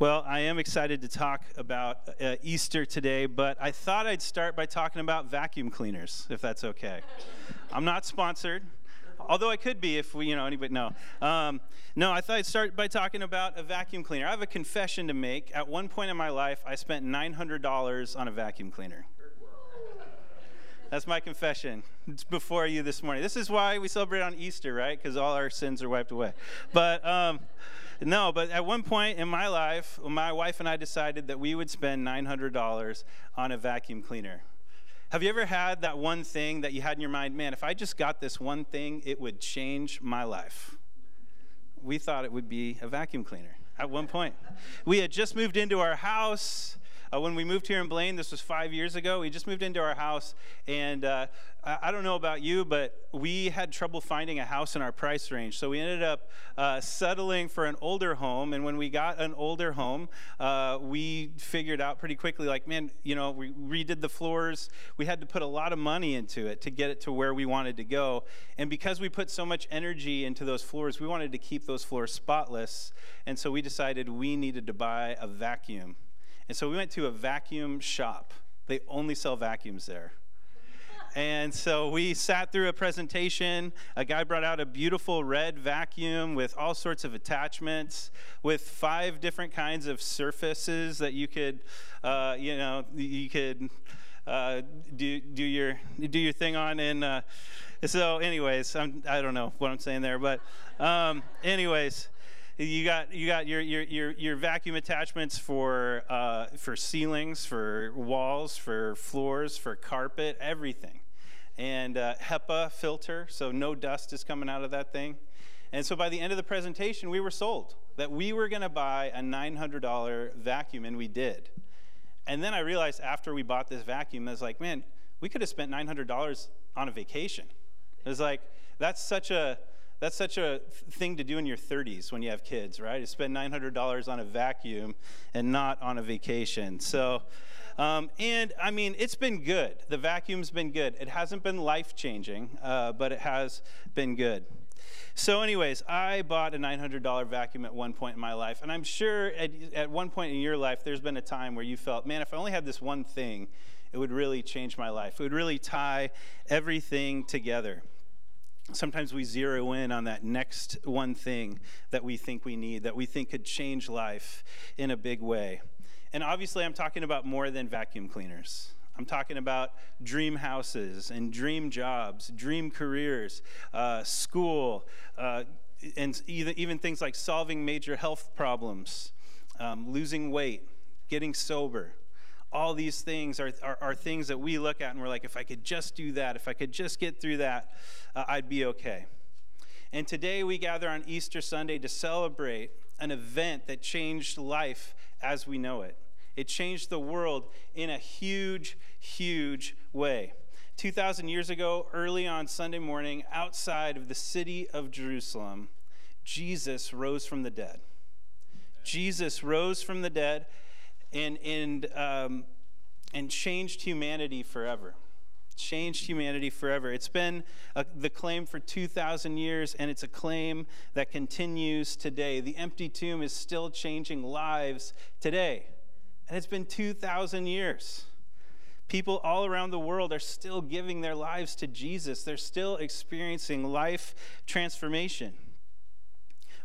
Well, I am excited to talk about uh, Easter today, but I thought I'd start by talking about vacuum cleaners, if that's okay. I'm not sponsored, although I could be if we, you know, anybody. No, um, no. I thought I'd start by talking about a vacuum cleaner. I have a confession to make. At one point in my life, I spent $900 on a vacuum cleaner. That's my confession. It's before you this morning. This is why we celebrate on Easter, right? Because all our sins are wiped away. But. Um, no, but at one point in my life, my wife and I decided that we would spend $900 on a vacuum cleaner. Have you ever had that one thing that you had in your mind, man, if I just got this one thing, it would change my life? We thought it would be a vacuum cleaner at one point. We had just moved into our house. Uh, when we moved here in Blaine, this was five years ago, we just moved into our house. And uh, I, don't know about you, but we had trouble finding a house in our price range. So we ended up uh, settling for an older home. And when we got an older home, uh, we figured out pretty quickly like, man, you know, we redid the floors. We had to put a lot of money into it to get it to where we wanted to go. And because we put so much energy into those floors, we wanted to keep those floors spotless. And so we decided we needed to buy a vacuum. And so we went to a vacuum shop. They only sell vacuums there. And so we sat through a presentation. A guy brought out a beautiful red vacuum with all sorts of attachments, with five different kinds of surfaces that you could, uh, you know, you could uh, do do your do your thing on. And uh, so, anyways, I'm, I do not know what I'm saying there, but um, anyways you got you got your your your, your vacuum attachments for uh, for ceilings, for walls, for floors, for carpet, everything, and uh, HEPA filter, so no dust is coming out of that thing. And so by the end of the presentation, we were sold that we were going to buy a $900 vacuum, and we did. And then I realized after we bought this vacuum, I was like, man, we could have spent $900 on a vacation. It was like, that's such a that's such a thing to do in your 30s when you have kids, right? To spend $900 on a vacuum and not on a vacation. So, um, and I mean, it's been good. The vacuum's been good. It hasn't been life changing, uh, but it has been good. So, anyways, I bought a $900 vacuum at one point in my life. And I'm sure at, at one point in your life, there's been a time where you felt, man, if I only had this one thing, it would really change my life. It would really tie everything together sometimes we zero in on that next one thing that we think we need, that we think could change life in a big way. And obviously, I'm talking about more than vacuum cleaners. I'm talking about dream houses and dream jobs, dream careers, uh, school, uh, and even, even things like solving major health problems, um, losing weight, getting sober, all these things are, are, are, things that we look at and we're like, if I could just do that, if I could just get through that, uh, I'd be okay. And today we gather on Easter Sunday to celebrate an event that changed life as we know it. It changed the world in a huge, huge way. 2,000 years ago, early on Sunday morning, outside of the city of Jerusalem, Jesus rose from the dead. Jesus rose from the dead and, and, um, and changed humanity forever. Changed humanity forever. It's been a, the claim for 2,000 years, and it's a claim that continues today. The empty tomb is still changing lives today, and it's been 2,000 years. People all around the world are still giving their lives to Jesus, they're still experiencing life transformation.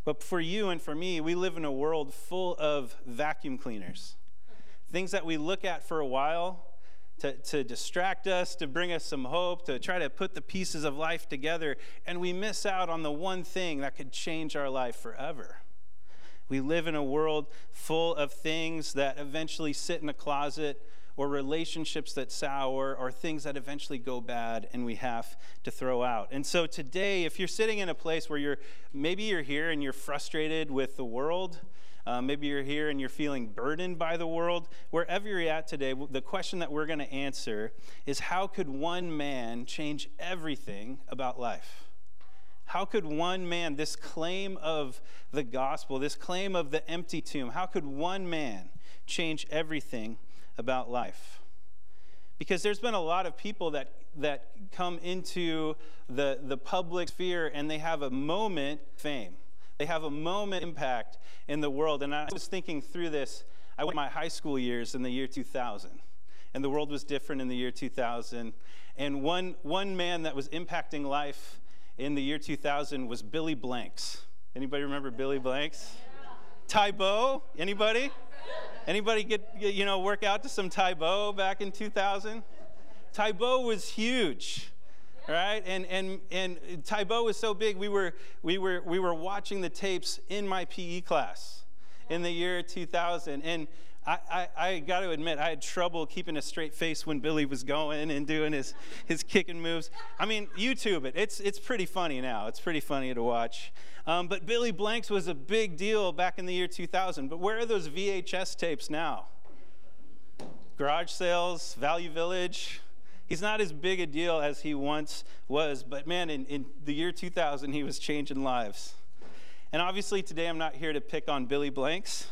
But for you and for me, we live in a world full of vacuum cleaners things that we look at for a while to, to distract us, to bring us some hope, to try to put the pieces of life together, and we miss out on the one thing that could change our life forever. We live in a world full of things that eventually sit in a closet, or relationships that sour, or things that eventually go bad and we have to throw out. And so today, if you're sitting in a place where you're maybe you're here and you're frustrated with the world, uh, maybe you're here and you're feeling burdened by the world. Wherever you're at today, the question that we're going to answer is how could one man change everything about life? How could one man, this claim of the gospel, this claim of the empty tomb, how could one man change everything about life? Because there's been a lot of people that, that come into the, the public sphere and they have a moment fame They have a moment impact in the world. And I was thinking through this. I went my high school years in the year 2000, and the world was different in the year 2000. And one, one man that was impacting life in the year 2000 was Billy Blanks. Anybody remember Billy Blanks? Tae Bo? Anybody? Anybody get, you know, work out to some Tae Bo back in 2000? Tae Bo was huge right? And and and Tae Bo was so big. We were we were we were watching the tapes in my PE class in the year 2000, and. I, I, I got to admit, I had trouble keeping a straight face when Billy was going and doing his, his kicking moves. I mean, YouTube it. It's, it's pretty funny now. It's pretty funny to watch. Um, but Billy Blanks was a big deal back in the year 2000. But where are those VHS tapes now? Garage sales, Value Village, he's not as big a deal as he once was, but man, in, in the year 2000, he was changing lives. And obviously, today I'm not here to pick on Billy Blanks,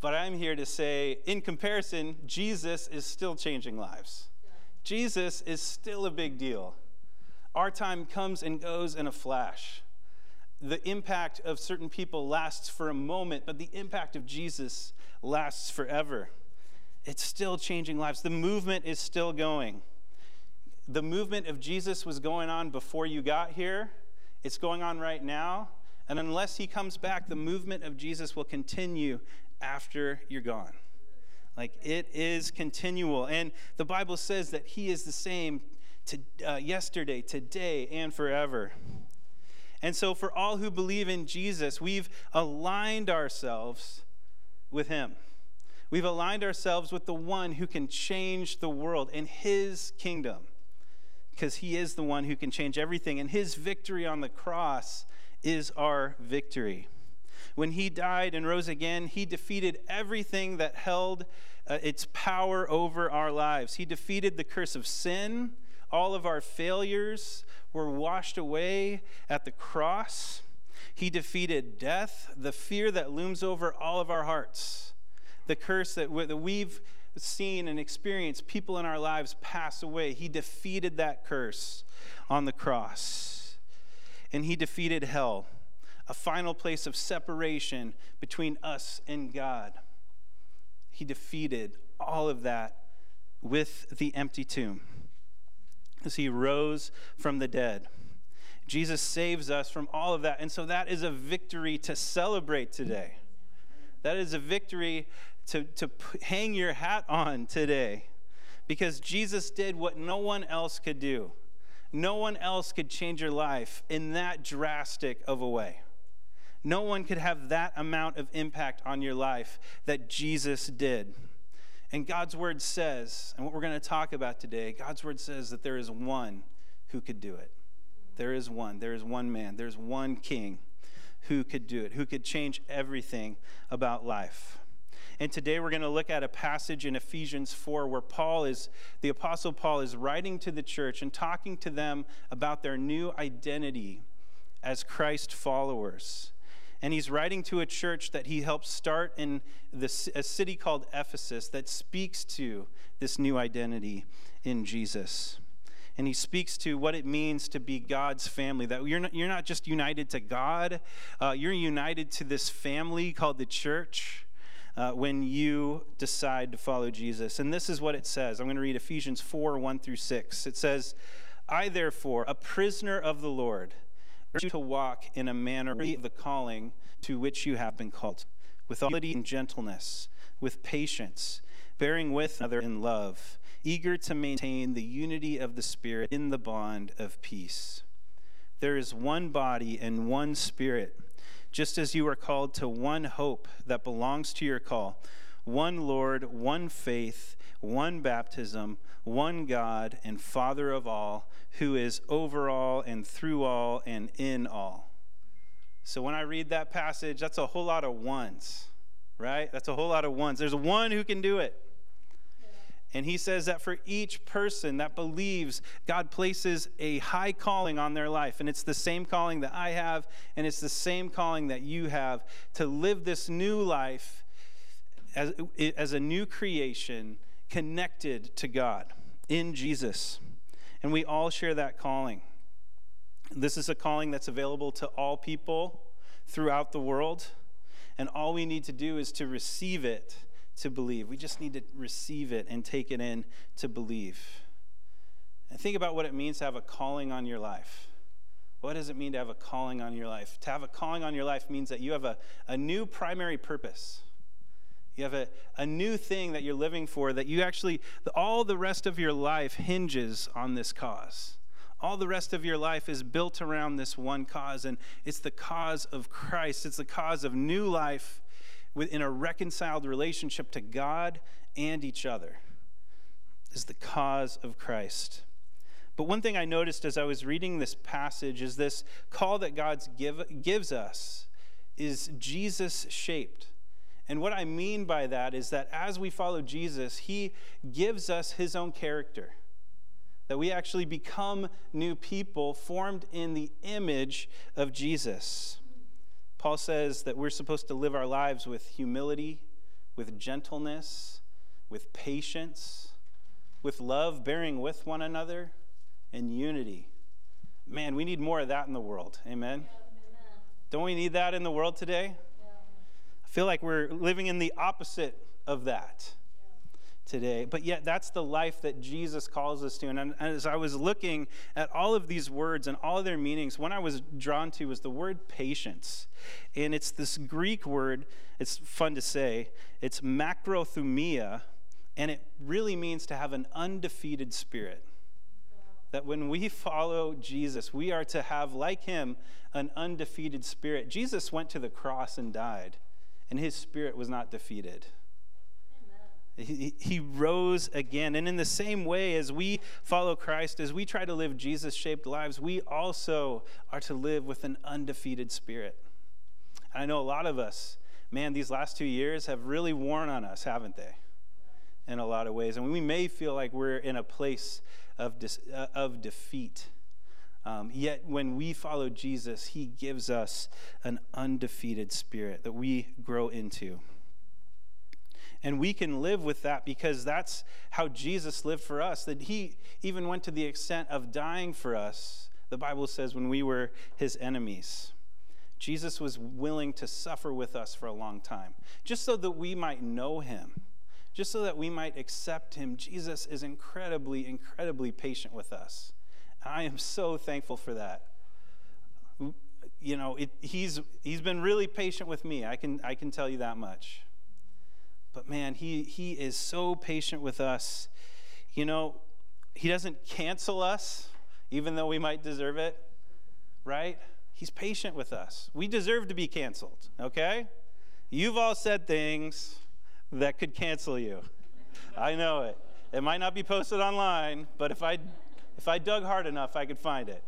but I'm here to say, in comparison, Jesus is still changing lives. Jesus is still a big deal. Our time comes and goes in a flash. The impact of certain people lasts for a moment, but the impact of Jesus lasts forever. It's still changing lives. The movement is still going the movement of Jesus was going on before you got here. It's going on right now. And unless he comes back, the movement of Jesus will continue after you're gone. Like it is continual. And the Bible says that he is the same to, uh, yesterday, today, and forever. And so, for all who believe in Jesus, we've aligned ourselves with him. We've aligned ourselves with the one who can change the world in his kingdom because he is the one who can change everything. And his victory on the cross is our victory. When he died and rose again, he defeated everything that held uh, its power over our lives. He defeated the curse of sin. All of our failures were washed away at the cross. He defeated death, the fear that looms over all of our hearts, the curse that we've seen and experienced people in our lives pass away. He defeated that curse on the cross. And he defeated hell, a final place of separation between us and God. He defeated all of that with the empty tomb as he rose from the dead. Jesus saves us from all of that. And so that is a victory to celebrate today. That is a victory to, to hang your hat on today because Jesus did what no one else could do. No one else could change your life in that drastic of a way. No one could have that amount of impact on your life that Jesus did. And God's word says, and what we're going to talk about today, God's word says that there is one who could do it. There is one. There is one man. There's one king who could do it, who could change everything about life. And today we're going to look at a passage in Ephesians 4 where Paul is, the Apostle Paul is writing to the church and talking to them about their new identity as Christ followers. And he's writing to a church that he helped start in the, a city called Ephesus that speaks to this new identity in Jesus and he speaks to what it means to be God's family. That you're not, you're not just united to God, uh, you're united to this family called the church uh, when you decide to follow Jesus. And this is what it says. I'm going to read Ephesians 4 1 through 6. It says, I, therefore, a prisoner of the Lord, urge you to walk in a manner of the calling to which you have been called, with humility and gentleness, with patience, bearing with another in love, eager to maintain the unity of the Spirit in the bond of peace. There is one body and one Spirit just as you are called to one hope that belongs to your call one Lord, one faith, one baptism, one God and Father of all, who is over all and through all and in all. So when I read that passage, that's a whole lot of ones, right? That's a whole lot of ones. There's one who can do it. And he says that for each person that believes, God places a high calling on their life. And it's the same calling that I have, and it's the same calling that you have to live this new life as, as a new creation connected to God in Jesus. And we all share that calling. This is a calling that's available to all people, throughout the world. And all we need to do is to receive it to believe. We just need to receive it and take it in to believe. And think about what it means to have a calling on your life. What does it mean to have a calling on your life? To have a calling on your life means that you have a, a new primary purpose. You have a, a new thing that you're living for that you actually, all the rest of your life hinges on this cause. All the rest of your life is built around this one cause, and it's the cause of Christ. It's the cause of new life in a reconciled relationship to God and each other, is the cause of Christ. But one thing I noticed as I was reading this passage is this call that God give, gives us is Jesus shaped. And what I mean by that is that as we follow Jesus, he gives us his own character. That we actually become new people formed in the image of Jesus. Paul says that we're supposed to live our lives with humility, with gentleness, with patience, with love, bearing with one another, and unity. Man, we need more of that in the world. Amen. Don't we need that in the world today? I feel like we're living in the opposite of that today. But yet, that's the life that Jesus calls us to. And as I was looking at all of these words and all their meanings, one I was drawn to was the word patience. And it's this Greek word, it's fun to say, it's macrothumia, and it really means to have an undefeated spirit. That when we follow Jesus, we are to have, like him, an undefeated spirit. Jesus went to the cross and died and his spirit was not defeated. He, rose again. And in the same way, as we follow Christ, as we try to live Jesus shaped lives, we also are to live with an undefeated spirit. And I know a lot of us, man, these last two years have really worn on us, haven't they? In a lot of ways. And we may feel like we're in a place of, uh, of defeat. Um, yet, when we follow Jesus, he gives us an undefeated spirit that we grow into. And we can live with that because that's how Jesus lived for us, that he even went to the extent of dying for us, the Bible says, when we were his enemies. Jesus was willing to suffer with us for a long time, just so that we might know him, just so that we might accept him. Jesus is incredibly, incredibly patient with us. I am so thankful for that. You know, it, he's, he's been really patient with me. I can, I can tell you that much. But man, he, he is so patient with us. You know, he doesn't cancel us, even though we might deserve it, right? He's patient with us. We deserve to be canceled, okay? You've all said things that could cancel you. I know it. It might not be posted online, but if I if I dug hard enough, I could find it.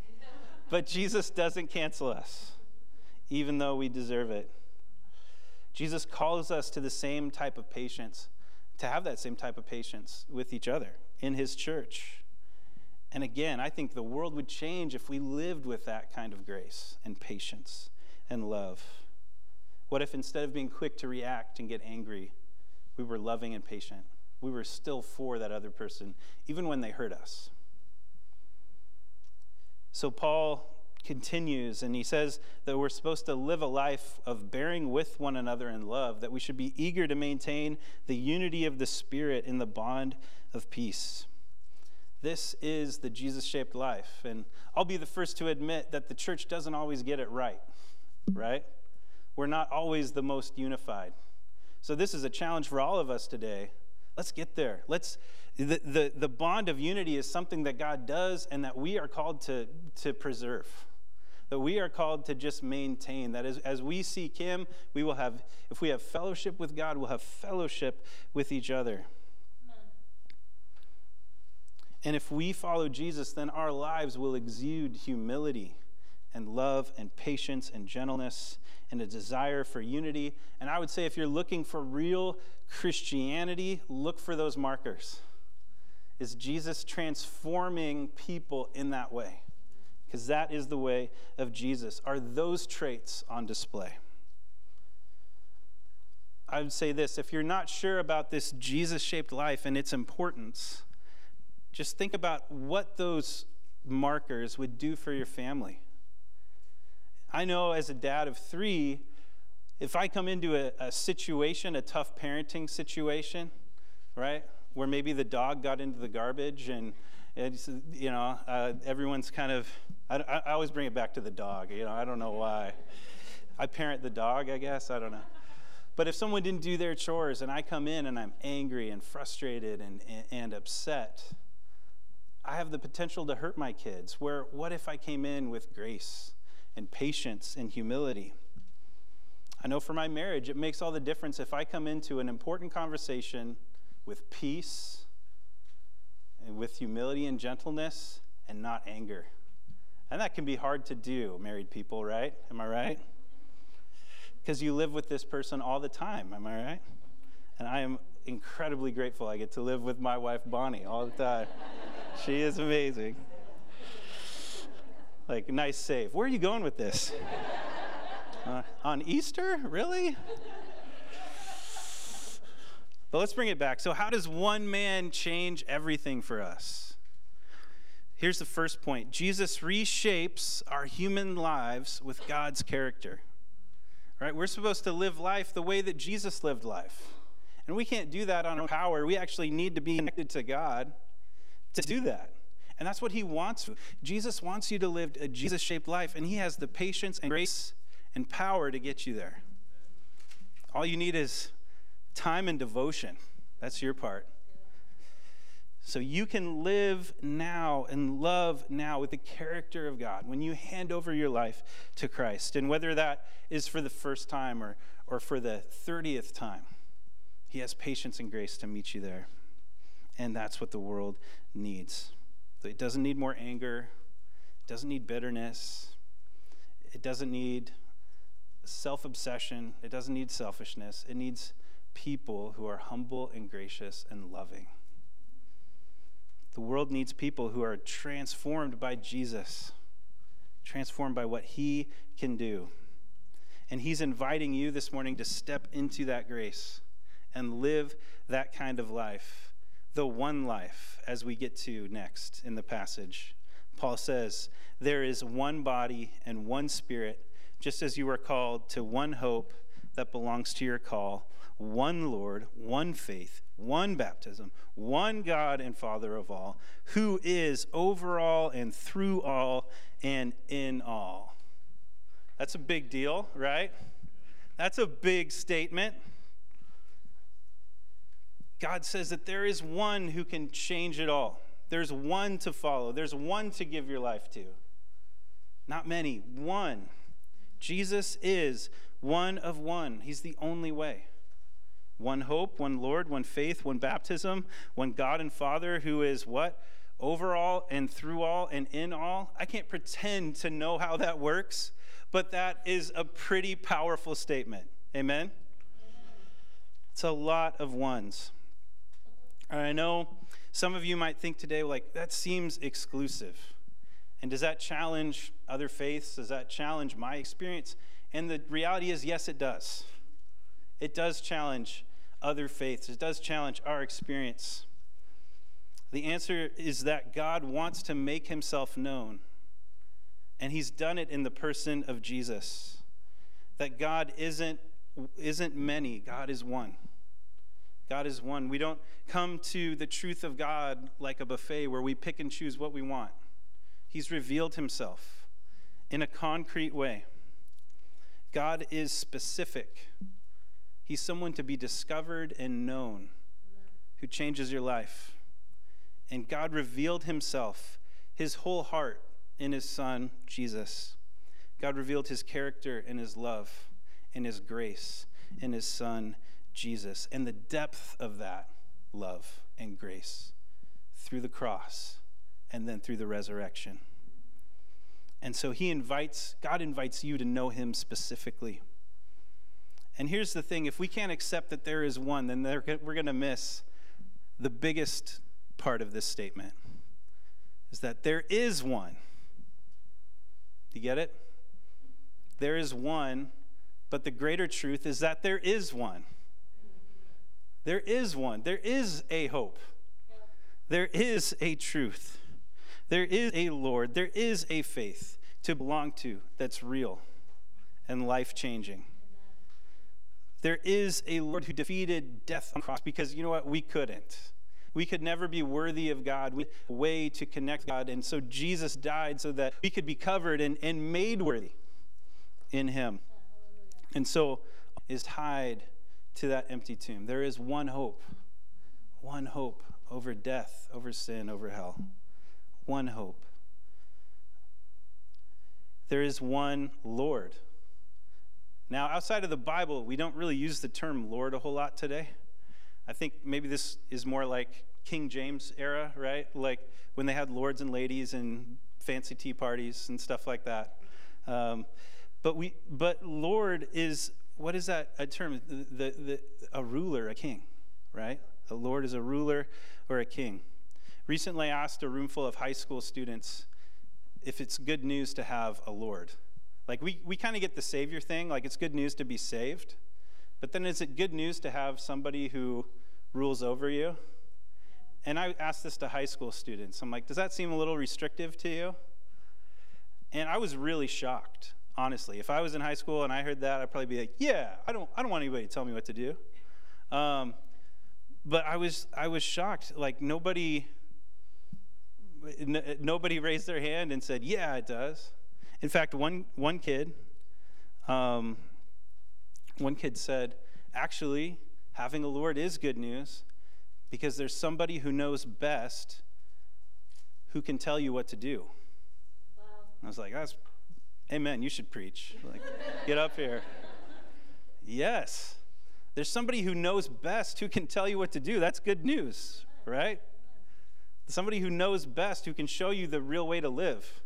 But Jesus doesn't cancel us, even though we deserve it. Jesus calls us to the same type of patience, to have that same type of patience with each other in his church. And again, I think the world would change if we lived with that kind of grace and patience and love. What if instead of being quick to react and get angry, we were loving and patient? We were still for that other person, even when they hurt us. So Paul continues and he says that we're supposed to live a life of bearing with one another in love, that we should be eager to maintain the unity of the Spirit in the bond of peace. This is the Jesus shaped life. And I'll be the first to admit that the church doesn't always get it right, right? We're not always the most unified. So, this is a challenge for all of us today. Let's get there. Let's, the, the, the bond of unity is something that God does and that we are called to, to preserve. That we are called to just maintain. That as, as we seek Him, we will have, if we have fellowship with God, we'll have fellowship with each other. And if we follow Jesus, then our lives will exude humility and love and patience and gentleness and a desire for unity. And I would say if you're looking for real Christianity, look for those markers. Is Jesus transforming people in that way? Because that is the way of Jesus. Are those traits on display? I would say this if you're not sure about this Jesus shaped life and its importance, just think about what those markers would do for your family. I know as a dad of three, if I come into a, a situation, a tough parenting situation, right, where maybe the dog got into the garbage and you know, uh, everyone's kind of, I, I always bring it back to the dog, you know, I don't know why. I parent the dog, I guess, I don't know. But if someone didn't do their chores and I come in and I'm angry and frustrated and, and, and upset, I have the potential to hurt my kids. Where what if I came in with grace and patience and humility? I know for my marriage, it makes all the difference if I come into an important conversation with peace and with humility and gentleness and not anger. And that can be hard to do, married people, right? Am I right? Because you live with this person all the time, am I right? And I am incredibly grateful I get to live with my wife, Bonnie, all the time. she is amazing. Like, nice save. Where are you going with this? Uh, on Easter? Really? But let's bring it back. So, how does one man change everything for us? Here's the first point Jesus reshapes our human lives with God's character. Right? We're supposed to live life the way that Jesus lived life. And we can't do that on our power. We actually need to be connected to God to do that. And that's what he wants. Jesus wants you to live a Jesus shaped life, and he has the patience and grace and power to get you there. All you need is time and devotion. That's your part. So you can live now and love now with the character of God when you hand over your life to Christ. And whether that is for the first time or, or for the 30th time, He has patience and grace to meet you there. And that's what the world needs. It doesn't need more anger, it doesn't need bitterness, it doesn't need self obsession, it doesn't need selfishness. It needs people who are humble and gracious and loving. The world needs people who are transformed by Jesus, transformed by what he can do. And he's inviting you this morning to step into that grace and live that kind of life, the one life, as we get to next in the passage. Paul says, There is one body and one spirit, just as you are called to one hope that belongs to your call, one Lord, one faith one baptism, one God and Father of all, who is over all and through all and in all. That's a big deal, right? That's a big statement. God says that there is one who can change it all. There's one to follow, there's one to give your life to. Not many, one. Jesus is one of one, He's the only way. One hope, one Lord, one faith, one baptism, one God and Father who is what? Over all and through all and in all. I can't pretend to know how that works, but that is a pretty powerful statement. Amen? It's a lot of ones. And I know some of you might think today, like, that seems exclusive. And does that challenge other faiths? Does that challenge my experience? And the reality is, yes, it does. It does challenge other faiths, it does challenge our experience. The answer is that God wants to make himself known, and he's done it in the person of Jesus. That God isn't, isn't many, God is one. God is one. We don't come to the truth of God like a buffet where we pick and choose what we want. He's revealed himself in a concrete way. God is specific. He's someone to be discovered and known who changes your life. And God revealed himself, his whole heart, in his son, Jesus. God revealed his character and his love and his grace in his son, Jesus. And the depth of that love and grace through the cross and then through the resurrection. And so he invites, God invites you to know him specifically. And here's the thing if we can't accept that there is one, then we're going to miss the biggest part of this statement is that there is one. You get it? There is one, but the greater truth is that there is one. There is one. There is a hope. There is a truth. There is a Lord. There is a faith to belong to that's real. and life changing. There is a Lord who defeated death on the cross because you know what? We couldn't. We could never be worthy of God. We a way to connect God. And so Jesus died so that we could be covered and, and made worthy in him. And so is tied to that empty tomb. There is one hope. One hope over death, over sin, over hell. One hope. There is one Lord. Now, outside of the Bible, we don't really use the term Lord a whole lot today. I think maybe this is more like King James era, right? Like when they had lords and ladies and fancy tea parties and stuff like that. Um, but we, but Lord is what is that a term? The, the, the, a ruler, a king, right? A Lord is a ruler or a king. Recently, I asked a room full of high school students if it's good news to have a Lord. Like we, we kind of get the Savior thing, like it's good news to be saved. But then is it good news to have somebody who rules over you? And I asked this to high school students. I'm like, does that seem a little restrictive to you? And I was really shocked, honestly. If I was in high school and I heard that, I'd probably be like, yeah, I don't, I don't want anybody to tell me what to do. Um, but I was, I was shocked. Like nobody, n- nobody raised their hand and said, yeah, it does. In fact, one, one kid, um, one kid said, actually, having a Lord is good news because there's somebody who knows best who can tell you what to do. Wow. I was like, that's, amen, you should preach. Like, get up here. Yes. There's somebody who knows best who can tell you what to do. That's good news, right? Somebody who knows best who can show you the real way to live.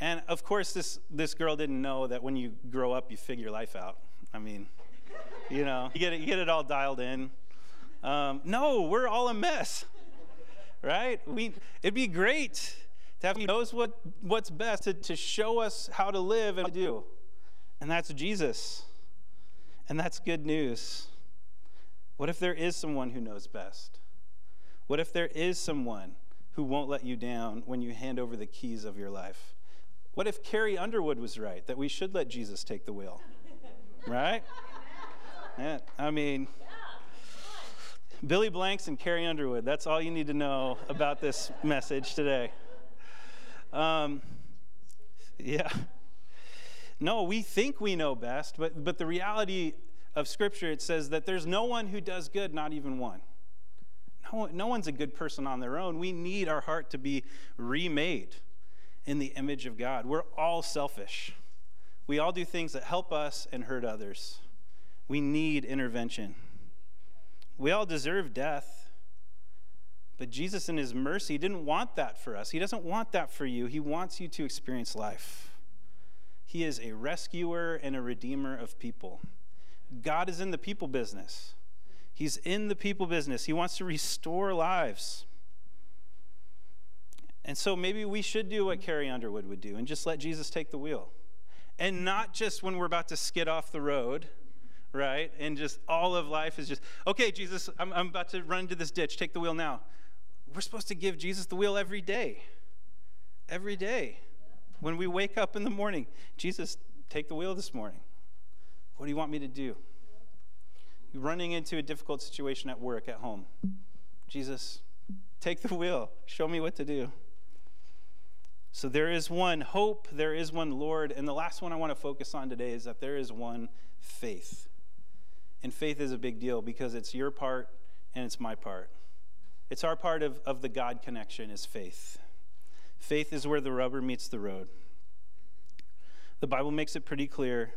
And of course, this, this girl didn't know that when you grow up, you figure life out. I mean, you know, you get it, you get it all dialed in. Um, no, we're all a mess, right? We, it'd be great to have who knows what, what's best to, to show us how to live and do. And that's Jesus. And that's good news. What if there is someone who knows best? What if there is someone who won't let you down when you hand over the keys of your life? What if Carrie Underwood was right, that we should let Jesus take the wheel? right? Yeah, I mean, Billy Blanks and Carrie Underwood, that's all you need to know about this message today. Um, yeah. No, we think we know best, but, but the reality of Scripture, it says that there's no one who does good, not even one. No, no one's a good person on their own. We need our heart to be remade in the image of God. We're all selfish. We all do things that help us and hurt others. We need intervention. We all deserve death. But Jesus, in his mercy, didn't want that for us. He doesn't want that for you. He wants you to experience life. He is a rescuer and a redeemer of people. God is in the people business. He's in the people business. He wants to restore lives. And so maybe we should do what Carrie Underwood would do and just let Jesus take the wheel. And not just when we're about to skid off the road, right? And just all of life is just, okay, Jesus, I'm, I'm about to run into this ditch. Take the wheel now. We're supposed to give Jesus the wheel every day. Every day. When we wake up in the morning, Jesus, take the wheel this morning. What do you want me to do? You're running into a difficult situation at work, at home. Jesus, take the wheel. Show me what to do. So there is one hope, there is one Lord, and the last one I want to focus on today is that there is one faith. And faith is a big deal because it's your part and it's my part. It's our part of, of the God connection is faith. Faith is where the rubber meets the road. The Bible makes it pretty clear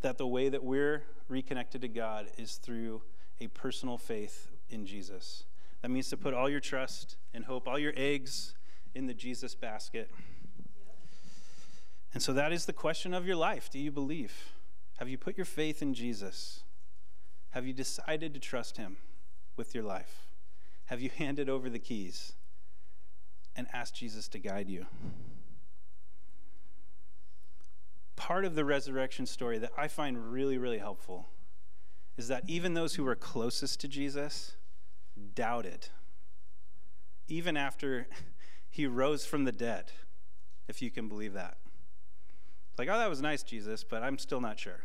that the way that we're reconnected to God is through a personal faith in Jesus. That means to put all your trust and hope, all your eggs in the Jesus basket. And so that is the question of your life. Do you believe? Have you put your faith in Jesus? Have you decided to trust him with your life? Have you handed over the keys and asked Jesus to guide you? Part of the resurrection story that I find really, really helpful is that even those who were closest to Jesus doubted, even after he rose from the dead, if you can believe that. Like, oh, that was nice, Jesus, but I'm still not sure.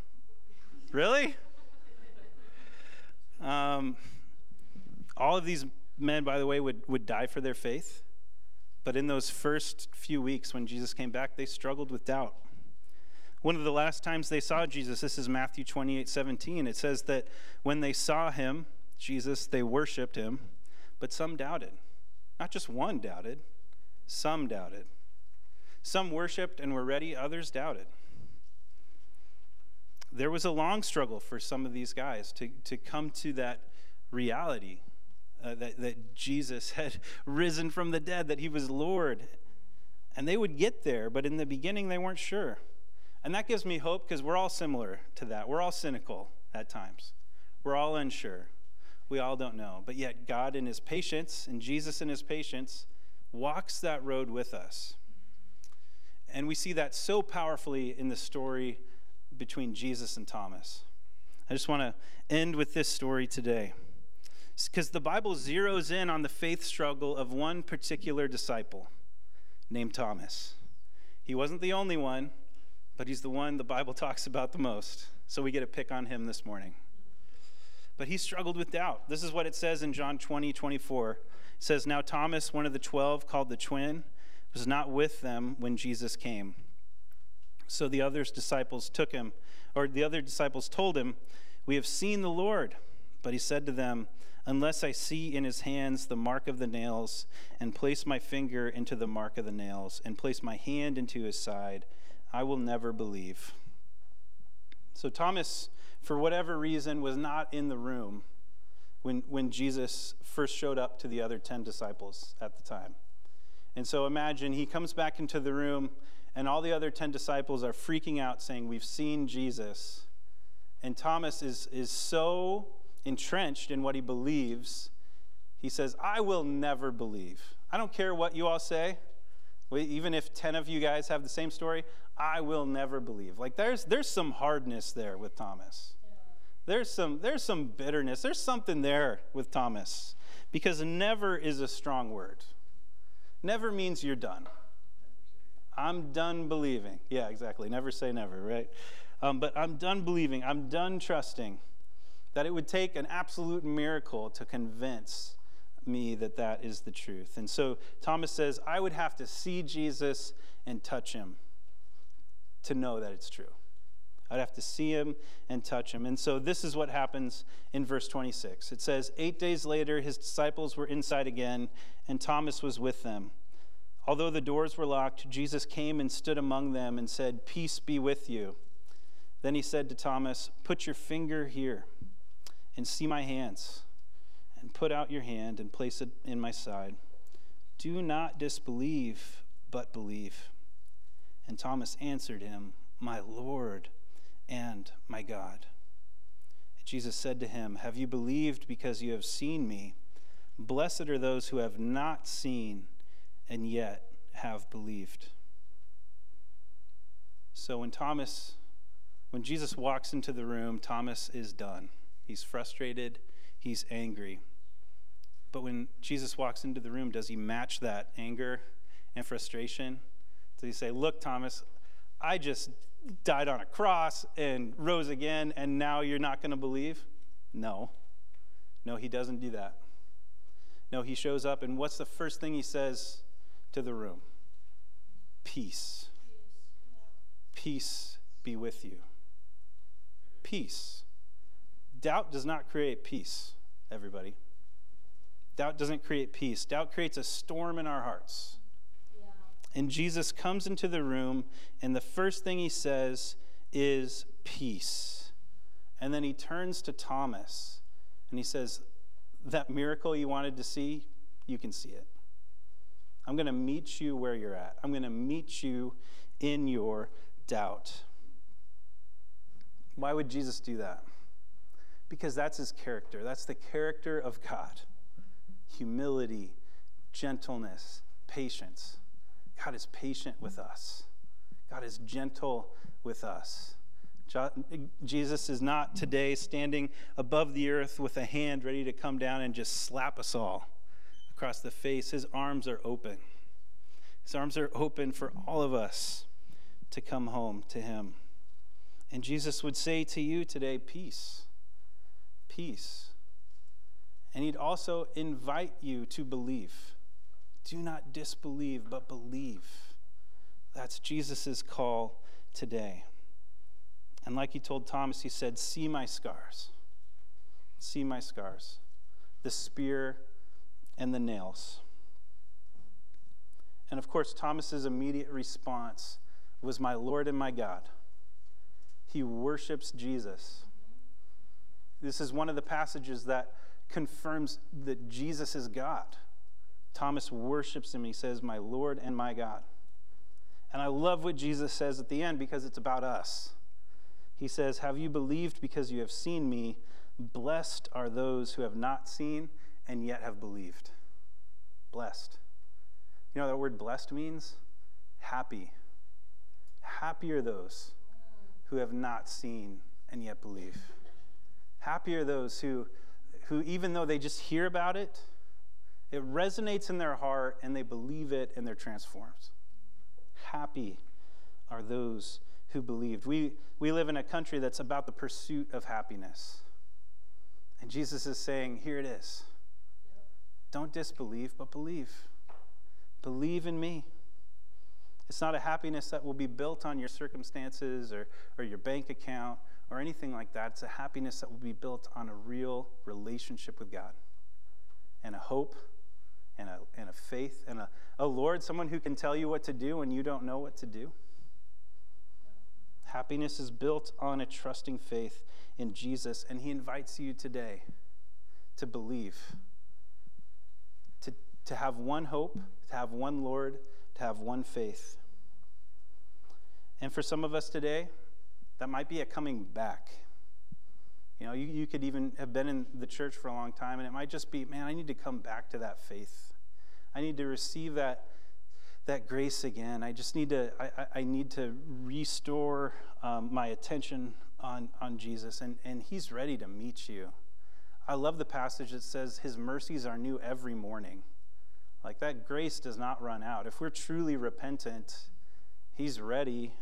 really? Um, all of these men, by the way, would, would die for their faith. But in those first few weeks when Jesus came back, they struggled with doubt. One of the last times they saw Jesus, this is Matthew 28 17, it says that when they saw him, Jesus, they worshiped him, but some doubted. Not just one doubted, some doubted. Some worshiped and were ready, others doubted. There was a long struggle for some of these guys to, to come to that reality uh, that, that Jesus had risen from the dead, that he was Lord. And they would get there, but in the beginning they weren't sure. And that gives me hope because we're all similar to that. We're all cynical at times, we're all unsure. We all don't know. But yet, God, in his patience, and Jesus, in his patience, walks that road with us. And we see that so powerfully in the story between Jesus and Thomas. I just want to end with this story today because the Bible zeroes in on the faith struggle of one particular disciple named Thomas. He wasn't the only one, but he's the one the Bible talks about the most. So we get to pick on him this morning. But he struggled with doubt. This is what it says in John 20, 24. Says, Now Thomas, one of the twelve, called the twin, was not with them when Jesus came. So the other disciples took him, or the other disciples told him, We have seen the Lord. But he said to them, unless I see in his hands the mark of the nails, and place my finger into the mark of the nails, and place my hand into his side, I will never believe. So Thomas, for whatever reason, was not in the room when, when Jesus first showed up to the other 10 disciples at the time. And so imagine he comes back into the room, and all the other 10 disciples are freaking out, saying, We've seen Jesus. And Thomas is, is so entrenched in what he believes, he says, I will never believe. I don't care what you all say. Even if 10 of you guys have the same story, I will never believe. Like there's there's some hardness there with Thomas. There's some there's some bitterness. There's something there with Thomas because never is a strong word. Never means you're done. I'm done believing. Yeah, exactly. Never say never, right? Um, but I'm done believing. I'm done trusting that it would take an absolute miracle to convince me that that is the truth. And so Thomas says, I would have to see Jesus and touch him to know that it's true. I'd have to see him and touch him. And so this is what happens in verse 26. It says, Eight days later, his disciples were inside again, and Thomas was with them. Although the doors were locked, Jesus came and stood among them and said, Peace be with you. Then he said to Thomas, Put your finger here and see my hands, and put out your hand and place it in my side. Do not disbelieve, but believe. And Thomas answered him, My Lord and my God. Jesus said to him, Have you believed because you have seen me? Blessed are those who have not seen and yet have believed. So when Thomas, when Jesus walks into the room, Thomas is done. He's frustrated, he's angry. But when Jesus walks into the room, does he match that anger and frustration? Does he say, Look, Thomas, I just died on a cross and rose again, and now you're not going to believe? No. No, he doesn't do that. No, he shows up, and what's the first thing he says to the room? Peace. Peace be with you. Peace. Doubt does not create peace, everybody. Doubt doesn't create peace. Doubt creates a storm in our hearts. And Jesus comes into the room, and the first thing he says is peace. And then he turns to Thomas and he says, That miracle you wanted to see, you can see it. I'm going to meet you where you're at. I'm going to meet you in your doubt. Why would Jesus do that? because that's his character. That's the character of God humility, gentleness, patience. God is patient with us, God is gentle with us. Jesus is not today standing above the earth with a hand ready to come down and just slap us all across the face. His arms are open. His arms are open for all of us to come home to Him. And Jesus would say to you today, Peace, peace. And He'd also invite you to believe. Do not disbelieve, but believe. That's Jesus' call today. And like He told Thomas, He said, See my scars. See my scars. The spear and the nails. And of course, Thomas's immediate response was, My Lord and my God. He worships Jesus. This is one of the passages that confirms that Jesus is God. Thomas worships him. He says, My Lord and my God. And I love what Jesus says at the end because it's about us. He says, Have you believed because you have seen me? Blessed are those who have not seen and yet have believed. Blessed. You know that word blessed means? Happy. Happy are those who have not seen and yet believe. Happy are those who, who, even though they just hear about it, it resonates in their heart and they believe it and they're transformed. Happy are those who believed. We, we live in a country that's about the pursuit of happiness. And Jesus is saying, here it is. Don't disbelieve, but believe. Believe in me. It's not a happiness that will be built on your circumstances or, or your bank account or anything like that. It's a happiness that will be built on a real relationship with God and a hope and a, and a faith and a, a Lord, someone who can tell you what to do when you don't know what to do. Happiness is built on a trusting faith in Jesus, and He invites you today to believe, to, to have one hope, to have one Lord, to have one faith. And for some of us today, that might be a coming back. You know, you, you could even have been in the church for a long time, and it might just be, man, I need to come back to that faith. I need to receive that, that grace again. I just need to, I, I need to restore um, my attention on, on Jesus, and, and He's ready to meet you. I love the passage that says, His mercies are new every morning. Like that grace does not run out. If we're truly repentant, He's ready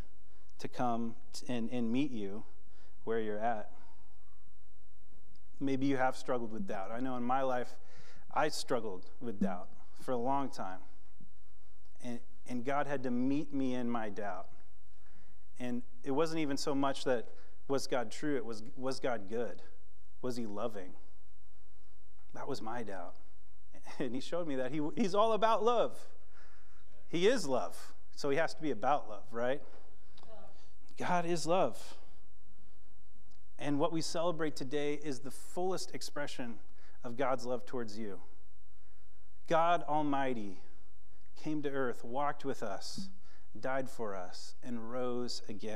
to come and, and meet you where you're at. Maybe you have struggled with doubt. I know in my life, I struggled with doubt for a long time. And, and God had to meet me in my doubt. And it wasn't even so much that was God true, it was was God good? Was he loving? That was my doubt. And he showed me that he, he's all about love. He is love. So he has to be about love, right? God is love. And what we celebrate today is the fullest expression of God's love towards you. God Almighty came to earth, walked with us, died for us, and rose again.